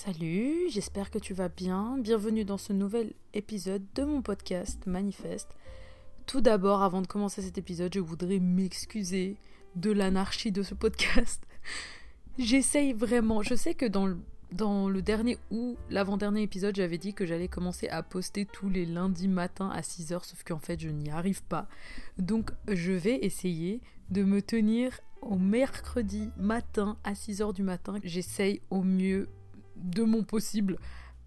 Salut, j'espère que tu vas bien. Bienvenue dans ce nouvel épisode de mon podcast Manifeste. Tout d'abord, avant de commencer cet épisode, je voudrais m'excuser de l'anarchie de ce podcast. J'essaye vraiment. Je sais que dans le, dernier ou l'avant-dernier épisode, j'avais dit que j'allais commencer à poster tous les lundis matins à 6h, sauf qu'en fait, je n'y arrive pas. Donc, je vais essayer de me tenir au mercredi matin à 6h du matin. J'essaye au mieux de mon possible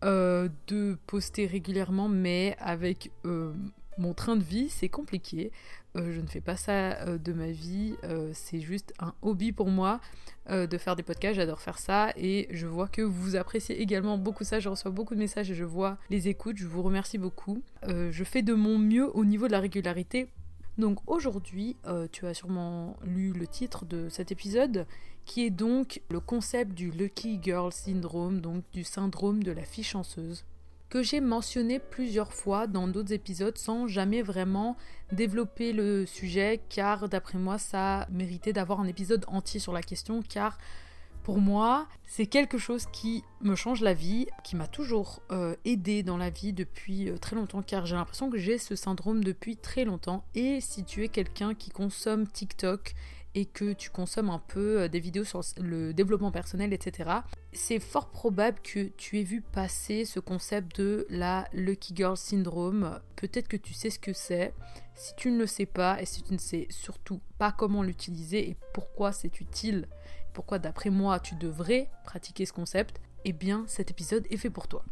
euh, de poster régulièrement, mais avec euh, mon train de vie, c'est compliqué. Euh, je ne fais pas ça de ma vie, c'est juste un hobby pour moi de faire des podcasts, j'adore faire ça et je vois que vous appréciez également beaucoup ça, je reçois beaucoup de messages et je vois les écoutes, je vous remercie beaucoup. je fais de mon mieux au niveau de la régularité. Donc aujourd'hui, tu as sûrement lu le titre de cet épisode, qui est donc le concept du Lucky Girl Syndrome, donc du syndrome de la fille chanceuse, que j'ai mentionné plusieurs fois dans d'autres épisodes sans jamais vraiment développer le sujet, car d'après moi ça méritait d'avoir un épisode entier sur la question, car pour moi, c'est quelque chose qui me change la vie, qui m'a toujours euh, aidé dans la vie depuis euh, très longtemps, car j'ai l'impression que j'ai ce syndrome depuis très longtemps. Et si tu es quelqu'un qui consomme TikTok et que tu consommes un peu euh, des vidéos sur le développement personnel, etc., c'est fort probable que tu aies vu passer ce concept de la Lucky Girl Syndrome. Peut-être que tu sais ce que c'est. Si tu ne le sais pas et si tu ne sais surtout pas comment l'utiliser et pourquoi c'est utile pourquoi d'après moi tu devrais pratiquer ce concept, eh bien cet épisode est fait pour toi.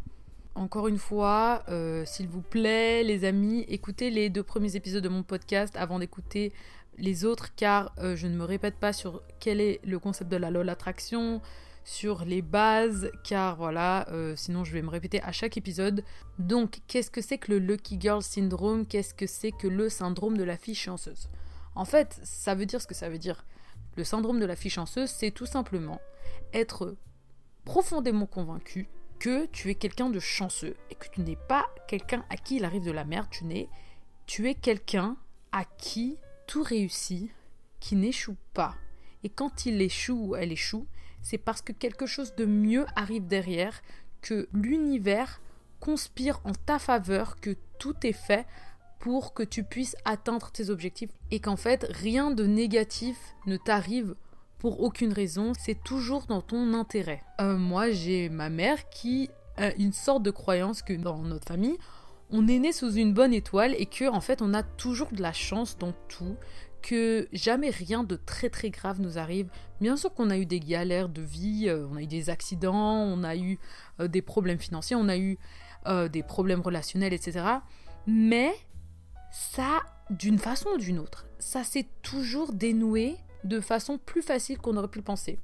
Encore une fois, euh, s'il vous plaît, les amis, écoutez les deux premiers épisodes de mon podcast avant d'écouter les autres, car euh, je ne me répète pas sur quel est le concept de la LOL attraction, sur les bases, car voilà, euh, sinon je vais me répéter à chaque épisode. Donc, qu'est-ce que c'est que le Lucky Girl Syndrome? Qu'est-ce que c'est que le syndrome de la fille chanceuse? En fait, ça veut dire ce que ça veut dire. Le syndrome de la fille chanceuse, c'est tout simplement être profondément convaincu que tu es quelqu'un de chanceux et que tu n'es pas quelqu'un à qui il arrive de la merde, tu n'es tu es quelqu'un à qui tout réussit, qui n'échoue pas. Et quand il échoue ou elle échoue, c'est parce que quelque chose de mieux arrive derrière, que l'univers conspire en ta faveur, que tout est fait pour que tu puisses atteindre tes objectifs et qu'en fait rien de négatif ne t'arrive pour aucune raison, c'est toujours dans ton intérêt. Euh, moi j'ai ma mère qui a une sorte de croyance que dans notre famille, on est né sous une bonne étoile et que en fait on a toujours de la chance dans tout, que jamais rien de très très grave nous arrive. Bien sûr qu'on a eu des galères de vie, euh, on a eu des accidents, on a eu euh, des problèmes financiers, on a eu des problèmes relationnels, etc. Mais ça, d'une façon ou d'une autre, ça s'est toujours dénoué de façon plus facile qu'on aurait pu le penser.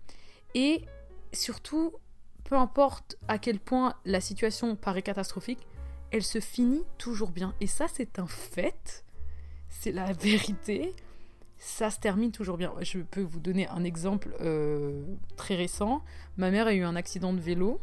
Et surtout, peu importe à quel point la situation paraît catastrophique, elle se finit toujours bien. Et ça, c'est un fait, c'est la vérité. Ça se termine toujours bien. Je peux vous donner un exemple euh, très récent. Ma mère a eu un accident de vélo.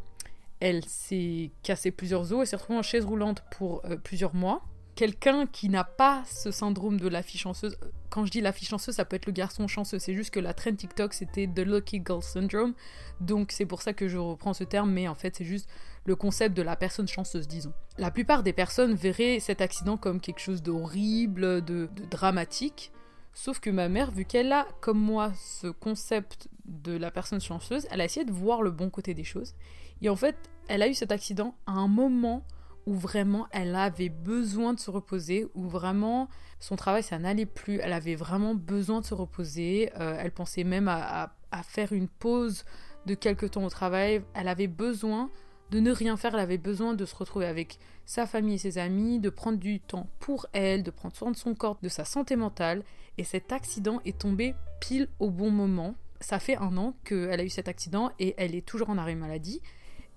Elle s'est cassé plusieurs os et s'est retrouvée en chaise roulante pour euh, plusieurs mois quelqu'un qui n'a pas ce syndrome de la fille chanceuse, quand je dis la fille chanceuse, ça peut être le garçon chanceux, c'est juste que la trend TikTok c'était The Lucky Girl Syndrome, donc c'est pour ça que je reprends ce terme, mais en fait c'est juste le concept de la personne chanceuse, disons. La plupart des personnes verraient cet accident comme quelque chose d'horrible, de, de dramatique, sauf que ma mère, vu qu'elle a, comme moi, ce concept de la personne chanceuse, elle a essayé de voir le bon côté des choses, et en fait, elle a eu cet accident à un moment où vraiment elle avait besoin de se reposer, où vraiment son travail ça n'allait plus, elle avait vraiment besoin de se reposer, euh, elle pensait même à, faire une pause de quelque temps au travail, elle avait besoin de ne rien faire, elle avait besoin de se retrouver avec sa famille et ses amis, de prendre du temps pour elle, de prendre soin de son corps, de sa santé mentale, et cet accident est tombé pile au bon moment. Ça fait un an qu'elle a eu cet accident et elle est toujours en arrêt maladie.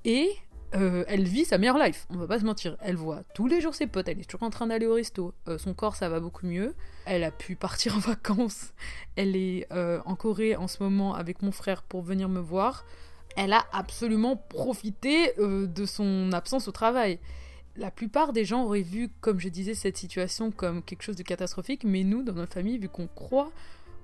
Et euh, elle vit sa meilleure life, on va pas se mentir. Elle voit tous les jours ses potes, elle est toujours en train d'aller au resto, euh, son corps ça va beaucoup mieux. Elle a pu partir en vacances, elle est euh, en Corée en ce moment avec mon frère pour venir me voir. Elle a absolument profité de son absence au travail. La plupart des gens auraient vu, comme je disais, cette situation comme quelque chose de catastrophique, mais nous, dans notre famille, vu qu'on croit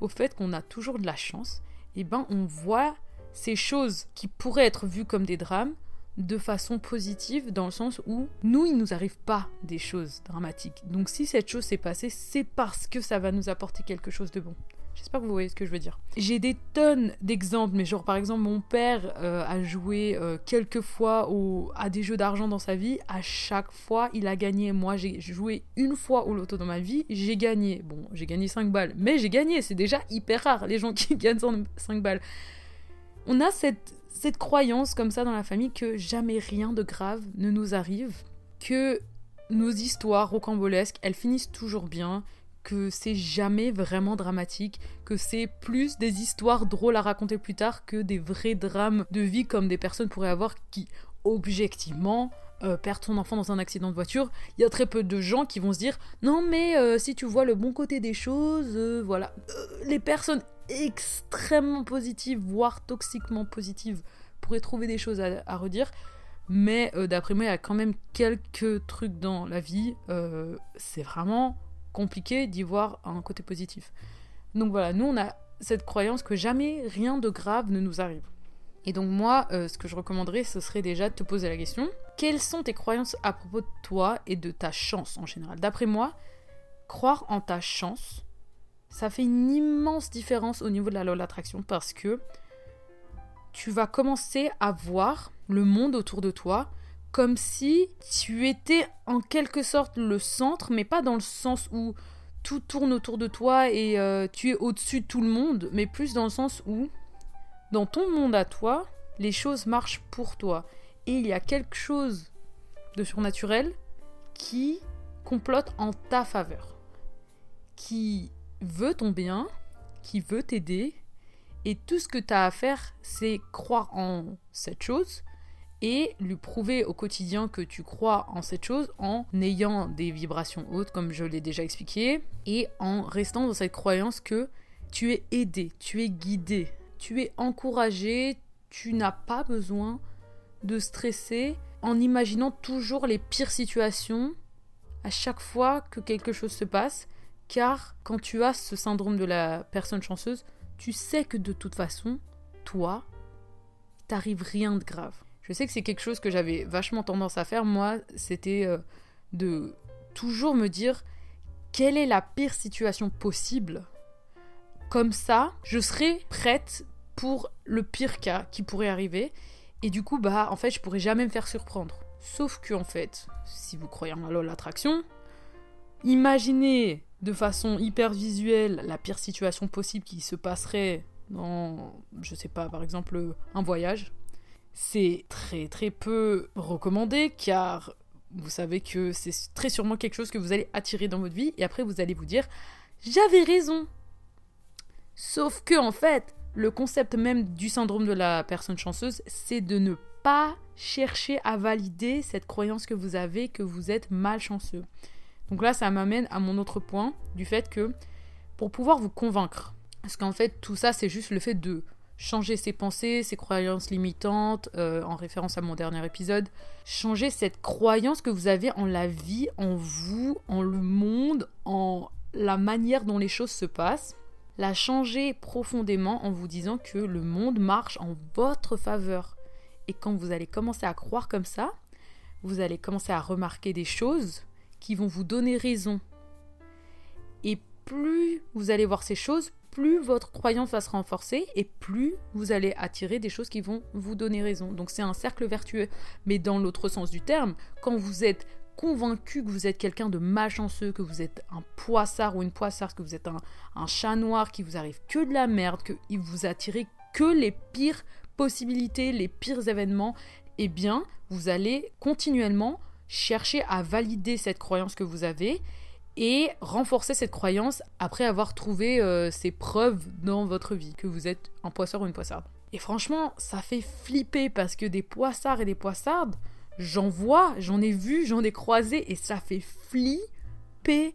au fait qu'on a toujours de la chance, eh ben on voit ces choses qui pourraient être vues comme des drames de façon positive dans le sens où nous, il nous arrive pas des choses dramatiques. Donc si cette chose s'est passée, c'est parce que ça va nous apporter quelque chose de bon. J'espère que vous voyez ce que je veux dire. J'ai des tonnes d'exemples, mais genre par exemple mon père euh, a joué euh, quelques fois à des jeux d'argent dans sa vie. À chaque fois, il a gagné. Moi, j'ai joué une fois au loto dans ma vie, j'ai gagné. Bon, j'ai gagné 5 balles, mais j'ai gagné. C'est déjà hyper rare les gens qui gagnent 5 balles. On a cette cette croyance comme ça dans la famille que jamais rien de grave ne nous arrive, que nos histoires rocambolesques, elles finissent toujours bien, que c'est jamais vraiment dramatique, que c'est plus des histoires drôles à raconter plus tard que des vrais drames de vie comme des personnes pourraient avoir qui, objectivement, euh, perdent son enfant dans un accident de voiture. Il y a très peu de gens qui vont se dire non mais euh, si tu vois le bon côté des choses, euh, voilà. les personnes extrêmement positive, voire toxiquement positive, pourrait trouver des choses à, redire. Mais euh, d'après moi, il y a quand même quelques trucs dans la vie. Euh, c'est vraiment compliqué d'y voir un côté positif. Donc voilà, nous on a cette croyance que jamais rien de grave ne nous arrive. Et donc moi, euh, ce que je recommanderais, ce serait déjà de te poser la question, quelles sont tes croyances à propos de toi et de ta chance en général? D'après moi, croire en ta chance, ça fait une immense différence au niveau de la loi de l'attraction parce que tu vas commencer à voir le monde autour de toi comme si tu étais en quelque sorte le centre, mais pas dans le sens où tout tourne autour de toi et euh, tu es au-dessus de tout le monde, mais plus dans le sens où, dans ton monde à toi, les choses marchent pour toi. Et il y a quelque chose de surnaturel qui complote en ta faveur, qui veut ton bien, qui veut t'aider, et tout ce que tu as à faire, c'est croire en cette chose et lui prouver au quotidien que tu crois en cette chose en ayant des vibrations hautes, comme je l'ai déjà expliqué, et en restant dans cette croyance que tu es aidé, tu es guidé, tu es encouragé, tu n'as pas besoin de stresser en imaginant toujours les pires situations à chaque fois que quelque chose se passe car quand tu as ce syndrome de la personne chanceuse, tu sais que de toute façon, toi, t'arrive rien de grave. Je sais que c'est quelque chose que j'avais vachement tendance à faire, moi, c'était euh, de toujours me dire quelle est la pire situation possible? Comme ça, je serai prête pour le pire cas qui pourrait arriver. Et du coup, bah, en fait, je pourrais jamais me faire surprendre. Sauf que, en fait, si vous croyez en la l'attraction, imaginez de façon hyper visuelle la pire situation possible qui se passerait dans, je sais pas, par exemple, un voyage. C'est très très peu recommandé car vous savez que c'est très sûrement quelque chose que vous allez attirer dans votre vie et après vous allez vous dire j'avais raison. Sauf que en fait, le concept même du syndrome de la personne chanceuse, c'est de ne pas chercher à valider cette croyance que vous avez que vous êtes malchanceux. Donc là, ça m'amène à mon autre point, du fait que pour pouvoir vous convaincre, parce qu'en fait, tout ça, c'est juste le fait de changer ses pensées, ses croyances limitantes, euh, en référence à mon dernier épisode, changer cette croyance que vous avez en la vie, en vous, en le monde, en la manière dont les choses se passent, la changer profondément en vous disant que le monde marche en votre faveur. Et quand vous allez commencer à croire comme ça, vous allez commencer à remarquer des choses qui vont vous donner raison. Et plus vous allez voir ces choses, plus votre croyance va se renforcer et plus vous allez attirer des choses qui vont vous donner raison. Donc c'est un cercle vertueux. Mais dans l'autre sens du terme, quand vous êtes convaincu que vous êtes quelqu'un de malchanceux, que vous êtes un poissard ou une poissarde, que vous êtes un, chat noir, qui vous arrive que de la merde, que vous attirez que les pires possibilités, les pires événements, eh bien, vous allez continuellement chercher à valider cette croyance que vous avez et renforcer cette croyance après avoir trouvé euh, ces preuves dans votre vie que vous êtes un poissard ou une poissarde. Et franchement, ça fait flipper parce que des poissards et des poissardes, j'en vois, j'en ai vu, j'en ai croisé et ça fait flipper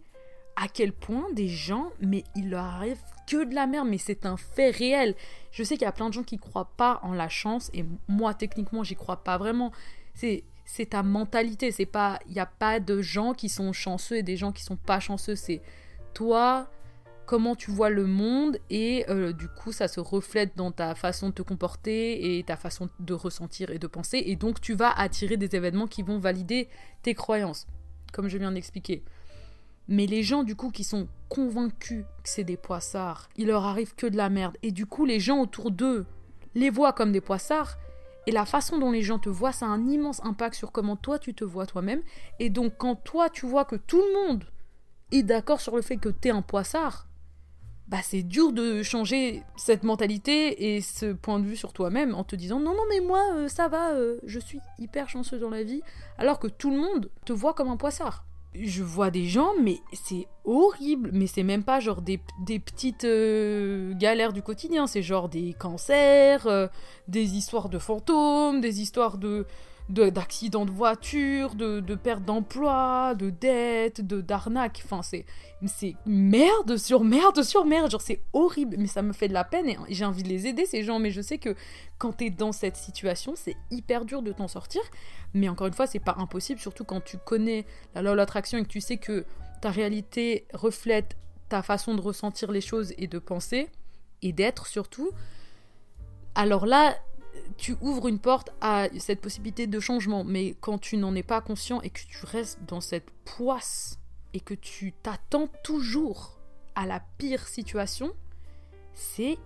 à quel point des gens, mais il leur arrive que de la merde, mais c'est un fait réel. Je sais qu'il y a plein de gens qui croient pas en la chance et moi techniquement j'y crois pas vraiment. C'est c'est ta mentalité. C'est pas, il n'y a pas de gens qui sont chanceux et des gens qui sont pas chanceux. C'est toi, comment tu vois le monde et euh, du coup ça se reflète dans ta façon de te comporter et ta façon de ressentir et de penser et donc tu vas attirer des événements qui vont valider tes croyances comme je viens d'expliquer. Mais les gens du coup qui sont convaincus que c'est des poissards, il leur arrive que de la merde et du coup les gens autour d'eux les voient comme des poissards et la façon dont les gens te voient ça a un immense impact sur comment toi tu te vois toi-même et donc quand toi tu vois que tout le monde est d'accord sur le fait que t'es un poissard, bah c'est dur de changer cette mentalité et ce point de vue sur toi-même en te disant non non mais moi euh, ça va, euh, je suis hyper chanceux dans la vie, alors que tout le monde te voit comme un poissard. Je vois des gens, mais c'est horrible, mais c'est même pas genre des, petites euh, galères du quotidien, c'est genre des cancers, des histoires de fantômes, des histoires de, d'accidents de, voiture, de, de perte d'emploi, de dettes, de d'arnaques. Enfin, c'est, merde sur merde sur merde. Genre, c'est horrible, mais ça me fait de la peine et j'ai envie de les aider, ces gens. Mais je sais que quand t'es dans cette situation, c'est hyper dur de t'en sortir. Mais encore une fois, c'est pas impossible, surtout quand tu connais la loi de l'attraction et que tu sais que ta réalité reflète ta façon de ressentir les choses et de penser et d'être surtout. Alors là, tu ouvres une porte à cette possibilité de changement. Mais quand tu n'en es pas conscient et que tu restes dans cette poisse et que tu t'attends toujours à la pire situation, c'est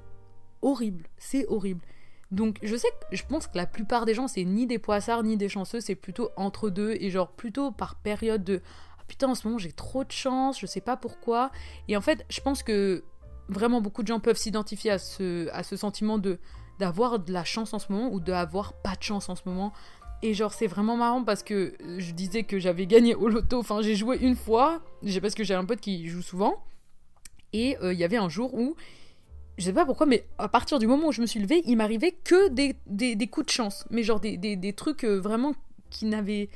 horrible. C'est horrible. Donc je sais que je pense que la plupart des gens, c'est ni des poissards ni des chanceux, c'est plutôt entre deux et genre plutôt par période de ah, putain en ce moment j'ai trop de chance, je sais pas pourquoi. Et en fait, je pense que vraiment beaucoup de gens peuvent s'identifier à ce, à ce sentiment de d'avoir de la chance en ce moment ou d'avoir pas de chance en ce moment. Et genre, c'est vraiment marrant parce que je disais que j'avais gagné au loto. Enfin, j'ai joué une fois, parce que j'ai un pote qui joue souvent. Et euh, il y avait un jour où, je sais pas pourquoi, mais à partir du moment où je me suis levée, il m'arrivait que des, des, coups de chance. Mais genre des, des trucs euh, vraiment qui n'avaient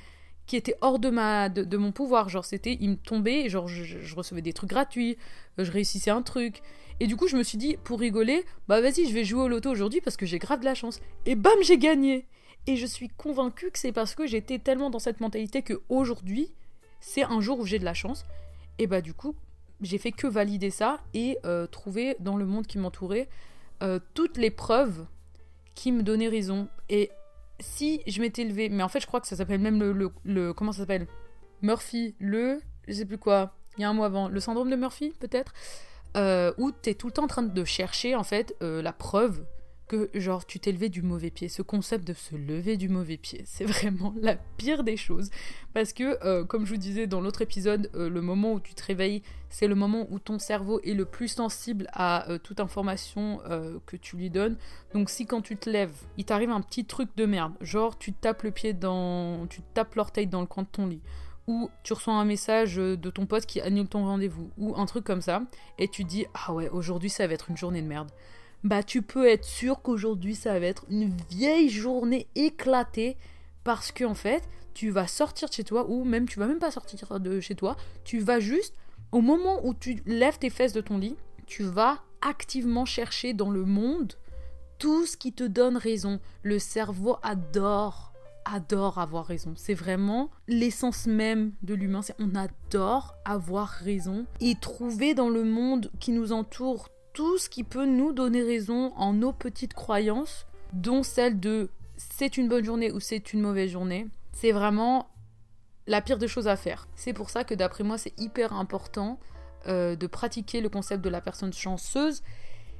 qui étaient hors de ma de, mon pouvoir genre c'était il me tombait genre je, recevais des trucs gratuits je réussissais un truc et du coup, je me suis dit, pour rigoler, bah vas-y, je vais jouer au loto aujourd'hui parce que j'ai grave de la chance. Et bam, j'ai gagné Et je suis convaincue que c'est parce que j'étais tellement dans cette mentalité que aujourd'hui, c'est un jour où j'ai de la chance. Et bah du coup, j'ai fait que valider ça et euh, trouver dans le monde qui m'entourait euh, toutes les preuves qui me donnaient raison. Et si je m'étais levé, mais en fait, je crois que ça s'appelle même le, le, comment ça s'appelle? Murphy, le, je sais plus quoi, il y a un mois avant, le syndrome de Murphy peut-être? Euh, où tu es tout le temps en train de chercher en fait euh, la preuve que genre tu t'es levé du mauvais pied. Ce concept de se lever du mauvais pied, c'est vraiment la pire des choses. Parce que, euh, comme je vous disais dans l'autre épisode, le moment où tu te réveilles, c'est le moment où ton cerveau est le plus sensible à toute information que tu lui donnes. Donc si quand tu te lèves, il t'arrive un petit truc de merde, genre tu tapes le pied dans... tu tapes l'orteil dans le coin de ton lit, ou tu reçois un message de ton pote qui annule ton rendez-vous, ou un truc comme ça, et tu dis Ah ouais, aujourd'hui ça va être une journée de merde. Bah, tu peux être sûr qu'aujourd'hui ça va être une vieille journée éclatée, parce qu'en en fait, tu vas sortir de chez toi, ou même tu vas même pas sortir de chez toi, tu vas juste, au moment où tu lèves tes fesses de ton lit, tu vas activement chercher dans le monde tout ce qui te donne raison. Le cerveau adore adore avoir raison. C'est vraiment l'essence même de l'humain. C'est on adore avoir raison et trouver dans le monde qui nous entoure tout ce qui peut nous donner raison en nos petites croyances, dont celle de c'est une bonne journée ou c'est une mauvaise journée. C'est vraiment la pire des choses à faire. C'est pour ça que d'après moi, c'est hyper important euh, de pratiquer le concept de la personne chanceuse,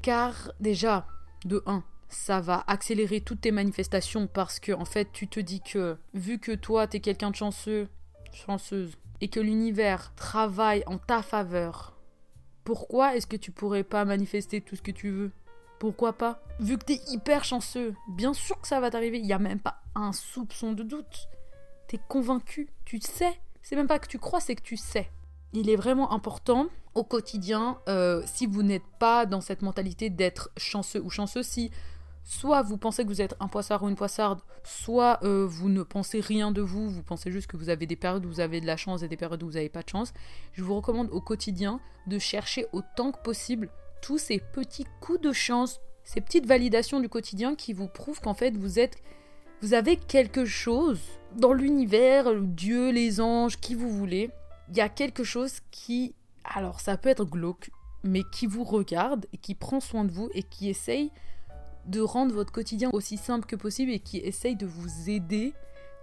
car déjà, de 1, ça va accélérer toutes tes manifestations parce que en fait tu te dis que vu que toi t'es quelqu'un de chanceux, chanceuse, et que l'univers travaille en ta faveur, pourquoi est-ce que tu pourrais pas manifester tout ce que tu veux? Pourquoi pas? Vu que t'es hyper chanceux, bien sûr que ça va t'arriver, il n'y a même pas un soupçon de doute. T'es convaincu, tu sais. C'est même pas que tu crois, c'est que tu sais. Il est vraiment important au quotidien, euh, si vous n'êtes pas dans cette mentalité d'être chanceux ou chanceux, si soit vous pensez que vous êtes un poissard ou une poissarde, soit euh, vous ne pensez rien de vous, vous pensez juste que vous avez des périodes où vous avez de la chance et des périodes où vous n'avez pas de chance, je vous recommande au quotidien de chercher autant que possible tous ces petits coups de chance, ces petites validations du quotidien qui vous prouvent qu'en fait vous êtes vous avez quelque chose dans l'univers, Dieu, les anges, qui vous voulez, il y a quelque chose qui alors ça peut être glauque, mais qui vous regarde et qui prend soin de vous et qui essaye de rendre votre quotidien aussi simple que possible et qui essaye de vous aider,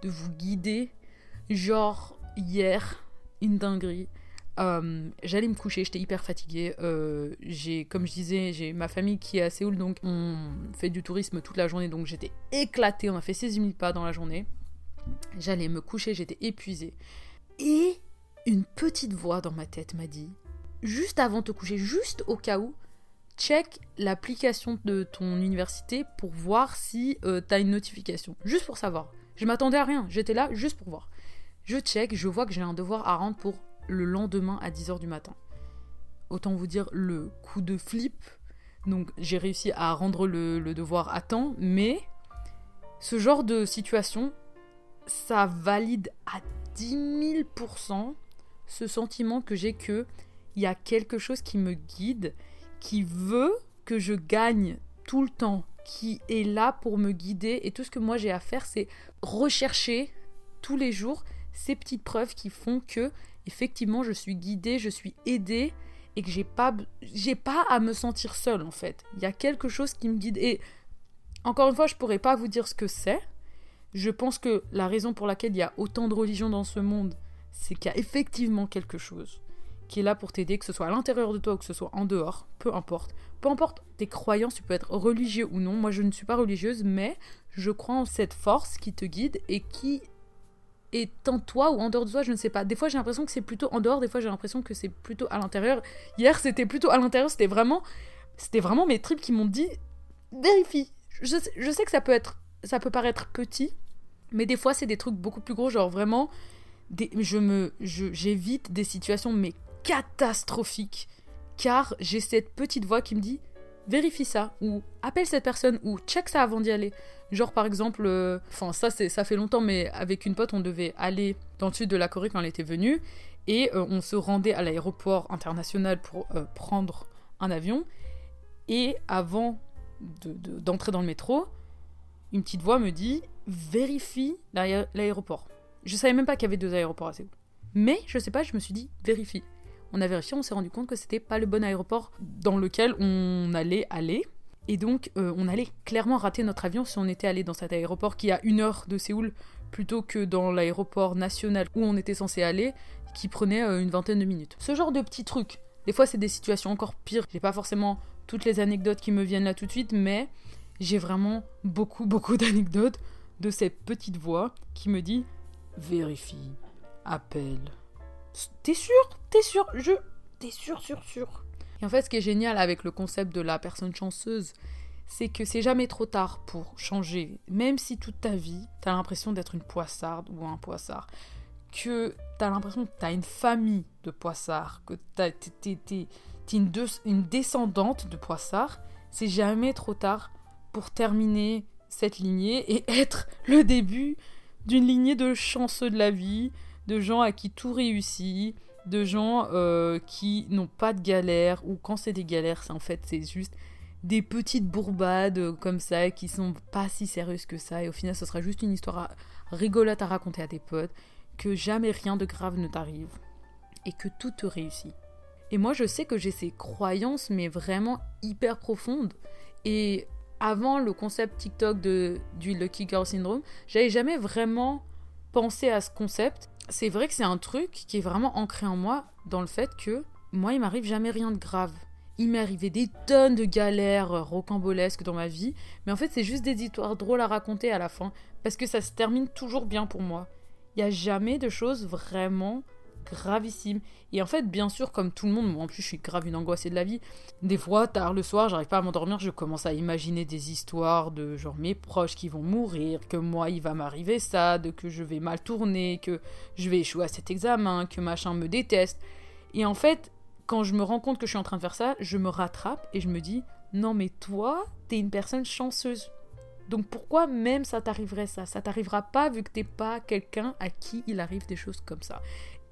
de vous guider. Genre, hier, une dinguerie. Euh, j'allais me coucher, j'étais hyper fatiguée. Euh, j'ai, comme je disais, j'ai ma famille qui est à Séoul, donc on fait du tourisme toute la journée, donc j'étais éclatée. On a fait 16 000 pas dans la journée. J'allais me coucher, j'étais épuisée. Et une petite voix dans ma tête m'a dit, juste avant de te coucher, juste au cas où, check l'application de ton université pour voir si euh, t'as une notification. Juste pour savoir. Je m'attendais à rien, j'étais là juste pour voir. Je check, je vois que j'ai un devoir à rendre pour le lendemain à 10h du matin. Autant vous dire le coup de flip. Donc j'ai réussi à rendre le, devoir à temps, mais ce genre de situation, ça valide à 10 000% ce sentiment que j'ai que il y a quelque chose qui me guide, qui veut que je gagne tout le temps, qui est là pour me guider et tout ce que moi j'ai à faire c'est rechercher tous les jours ces petites preuves qui font que effectivement, je suis guidée, je suis aidée et que j'ai pas, pas à me sentir seule en fait. Il y a quelque chose qui me guide et encore une fois, je pourrais pas vous dire ce que c'est. Je pense que la raison pour laquelle il y a autant de religions dans ce monde, c'est qu'il y a effectivement quelque chose qui est là pour t'aider, que ce soit à l'intérieur de toi ou que ce soit en dehors, peu importe. Peu importe tes croyances, tu peux être religieux ou non. Moi, je ne suis pas religieuse, mais je crois en cette force qui te guide et qui est en toi ou en dehors de toi, je ne sais pas. Des fois, j'ai l'impression que c'est plutôt en dehors, des fois, j'ai l'impression que c'est plutôt à l'intérieur. Hier, c'était plutôt à l'intérieur, c'était vraiment, c'était vraiment mes tripes qui m'ont dit vérifie. Je, sais que ça peut être, ça peut paraître petit, mais des fois, c'est des trucs beaucoup plus gros, genre vraiment, je me, j'évite des situations mais catastrophiques, car j'ai cette petite voix qui me dit vérifie ça, ou appelle cette personne, ou check ça avant d'y aller. Genre par exemple, euh, enfin ça c'est ça fait longtemps, mais avec une pote on devait aller dans le sud de la Corée quand elle était venue, et euh, on se rendait à l'aéroport international pour euh, prendre un avion, et avant d'entrer dans le métro, une petite voix me dit vérifie l'aéroport. Je savais même pas qu'il y avait deux aéroports à Séoul. Mais je sais pas, je me suis dit vérifie. On a vérifié, on s'est rendu compte que c'était pas le bon aéroport dans lequel on allait aller. Et donc, euh, on allait clairement rater notre avion si on était allé dans cet aéroport qui a une heure de Séoul plutôt que dans l'aéroport national où on était censé aller, qui prenait euh, une vingtaine de minutes. Ce genre de petits trucs. Des fois, c'est des situations encore pires. J'ai pas forcément toutes les anecdotes qui me viennent là tout de suite, mais j'ai vraiment beaucoup, beaucoup d'anecdotes de cette petite voix qui me dit vérifie, appelle, T'es sûr? T'es sûr? Je. T'es sûr, sûr, sûr. Et en fait, ce qui est génial avec le concept de la personne chanceuse, c'est que c'est jamais trop tard pour changer. Même si toute ta vie, t'as l'impression d'être une poissarde ou un poissard, que t'as l'impression que t'as une famille de poissards, que t'es une, une descendante de poissards, c'est jamais trop tard pour terminer cette lignée et être le début d'une lignée de chanceux de la vie, de gens à qui tout réussit, de gens euh, qui n'ont pas de galère, ou quand c'est des galères, en fait c'est juste des petites bourbades euh, comme ça qui sont pas si sérieuses que ça, et au final ce sera juste une histoire rigolote à raconter à tes potes, que jamais rien de grave ne t'arrive, et que tout te réussit. Et moi je sais que j'ai ces croyances, mais vraiment hyper profondes, et avant le concept TikTok de, du Lucky Girl Syndrome, j'avais jamais vraiment pensé à ce concept c'est vrai que c'est un truc qui est vraiment ancré en moi dans le fait que moi, il m'arrive jamais rien de grave. Il m'est arrivé des tonnes de galères rocambolesques dans ma vie, mais en fait, c'est juste des histoires drôles à raconter à la fin, parce que ça se termine toujours bien pour moi. Il n'y a jamais de choses vraiment gravissime. Et en fait, bien sûr, comme tout le monde, moi en plus je suis grave une angoissée de la vie, des fois, tard le soir, j'arrive pas à m'endormir, je commence à imaginer des histoires de genre mes proches qui vont mourir, que moi il va m'arriver ça, de que je vais mal tourner, que je vais échouer à cet examen, que machin me déteste. Et en fait, quand je me rends compte que je suis en train de faire ça, je me rattrape et je me dis non mais toi, t'es une personne chanceuse. Donc pourquoi même ça t'arriverait ça? Ça t'arrivera pas vu que t'es pas quelqu'un à qui il arrive des choses comme ça.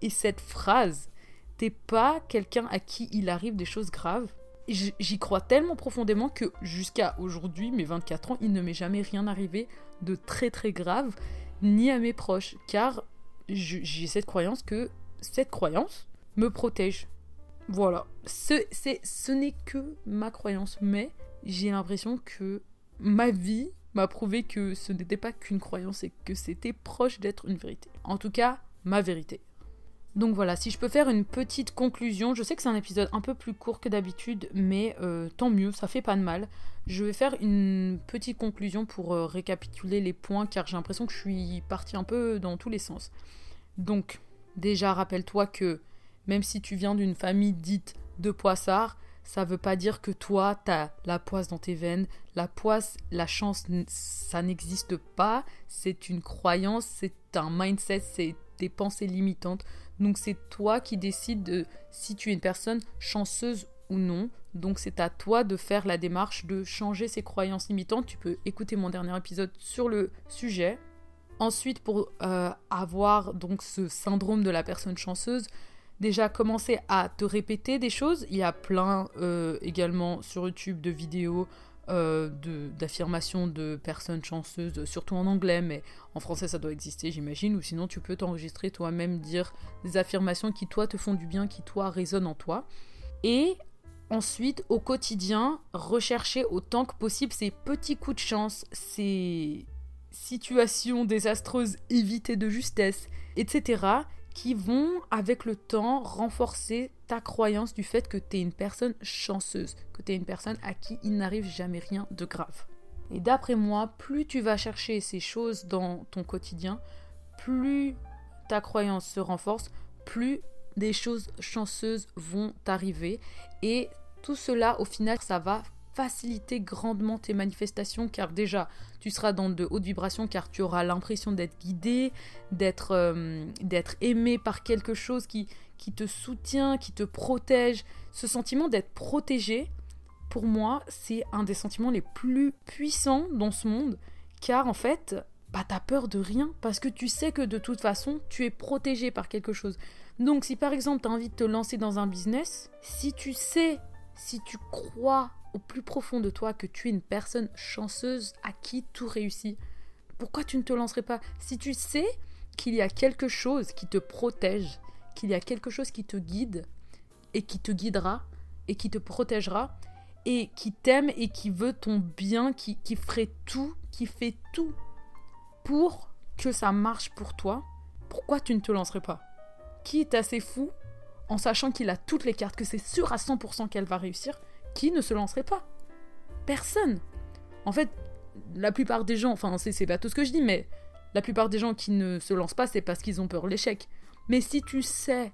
Et cette phrase, t'es pas quelqu'un à qui il arrive des choses graves. J'y crois tellement profondément que jusqu'à aujourd'hui, mes 24 ans, il ne m'est jamais rien arrivé de très très grave, ni à mes proches, car j'ai cette croyance que cette croyance me protège. Voilà. Ce, ce n'est que ma croyance, mais j'ai l'impression que ma vie m'a prouvé que ce n'était pas qu'une croyance et que c'était proche d'être une vérité. En tout cas, ma vérité. Donc voilà, si je peux faire une petite conclusion, je sais que c'est un épisode un peu plus court que d'habitude, mais euh, tant mieux, ça fait pas de mal. Je vais faire une petite conclusion pour euh, récapituler les points, car j'ai l'impression que je suis partie un peu dans tous les sens. Donc, déjà, rappelle-toi que même si tu viens d'une famille dite de poissards, ça veut pas dire que toi, t'as la poisse dans tes veines. La poisse, la chance, ça n'existe pas. C'est une croyance, c'est un mindset, c'est des pensées limitantes. Donc c'est toi qui décides de si tu es une personne chanceuse ou non. Donc c'est à toi de faire la démarche de changer ces croyances limitantes. Tu peux écouter mon dernier épisode sur le sujet. Ensuite, pour euh, avoir donc ce syndrome de la personne chanceuse, déjà commencer à te répéter des choses. Il y a plein euh, également sur YouTube de vidéos euh, d'affirmations de, personnes chanceuses, surtout en anglais, mais en français ça doit exister, j'imagine, ou sinon tu peux t'enregistrer toi-même, dire des affirmations qui toi te font du bien, qui toi résonnent en toi. Et ensuite, au quotidien, rechercher autant que possible ces petits coups de chance, ces situations désastreuses évitées de justesse, etc qui vont, avec le temps, renforcer ta croyance du fait que tu es une personne chanceuse, que tu es une personne à qui il n'arrive jamais rien de grave. Et d'après moi, plus tu vas chercher ces choses dans ton quotidien, plus ta croyance se renforce, plus des choses chanceuses vont t'arriver. Et tout cela, au final, ça va faciliter grandement tes manifestations car déjà tu seras dans de hautes vibrations car tu auras l'impression d'être guidé, d'être euh, d'être aimé par quelque chose qui, qui te soutient, qui te protège. Ce sentiment d'être protégé, pour moi, c'est un des sentiments les plus puissants dans ce monde car en fait, bah t'as peur de rien parce que tu sais que de toute façon, tu es protégé par quelque chose. Donc si par exemple tu as envie de te lancer dans un business, si tu sais, si tu crois au plus profond de toi que tu es une personne chanceuse à qui tout réussit, pourquoi tu ne te lancerais pas Si tu sais qu'il y a quelque chose qui te protège, qu'il y a quelque chose qui te guide et qui te guidera et qui te protégera et qui t'aime et qui veut ton bien, qui, qui ferait tout, qui fait tout pour que ça marche pour toi, pourquoi tu ne te lancerais pas? Qui est assez fou en sachant qu'il a toutes les cartes, que c'est sûr à 100% qu'elle va réussir, qui ne se lancerait pas Personne. En fait, la plupart des gens, enfin c'est pas tout ce que je dis, mais la plupart des gens qui ne se lancent pas, c'est parce qu'ils ont peur de l'échec. Mais si tu sais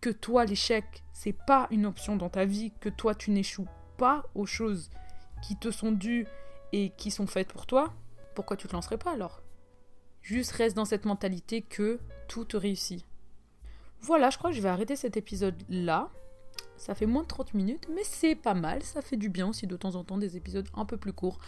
que toi, l'échec, c'est pas une option dans ta vie, que toi, tu n'échoues pas aux choses qui te sont dues et qui sont faites pour toi, pourquoi tu te lancerais pas alors? Juste reste dans cette mentalité que tout te réussit. Voilà, je crois que je vais arrêter cet épisode là. Ça fait moins de 30 minutes, mais c'est pas mal. Ça fait du bien aussi de temps en temps des épisodes un peu plus courts.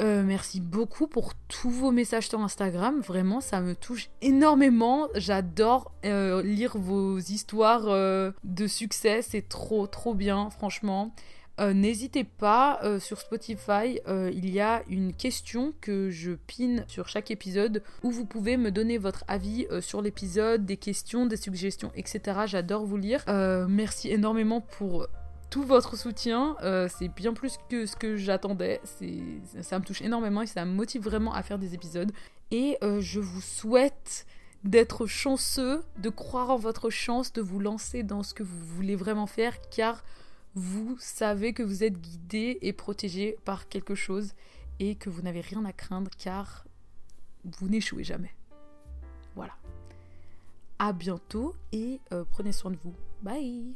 Euh, merci beaucoup pour tous vos messages sur Instagram. Vraiment, ça me touche énormément. J'adore euh, lire vos histoires euh, de succès. C'est trop, trop bien, franchement. Euh, n'hésitez pas, euh, sur Spotify, euh, il y a une question que je pine sur chaque épisode où vous pouvez me donner votre avis sur l'épisode, des questions, des suggestions, etc. J'adore vous lire. merci énormément pour tout votre soutien. c'est bien plus que ce que j'attendais. Ça me touche énormément et ça me motive vraiment à faire des épisodes. Et je vous souhaite d'être chanceux, de croire en votre chance, de vous lancer dans ce que vous voulez vraiment faire, car vous savez que vous êtes guidé et protégé par quelque chose et que vous n'avez rien à craindre car vous n'échouez jamais. Voilà. À bientôt et euh, prenez soin de vous. Bye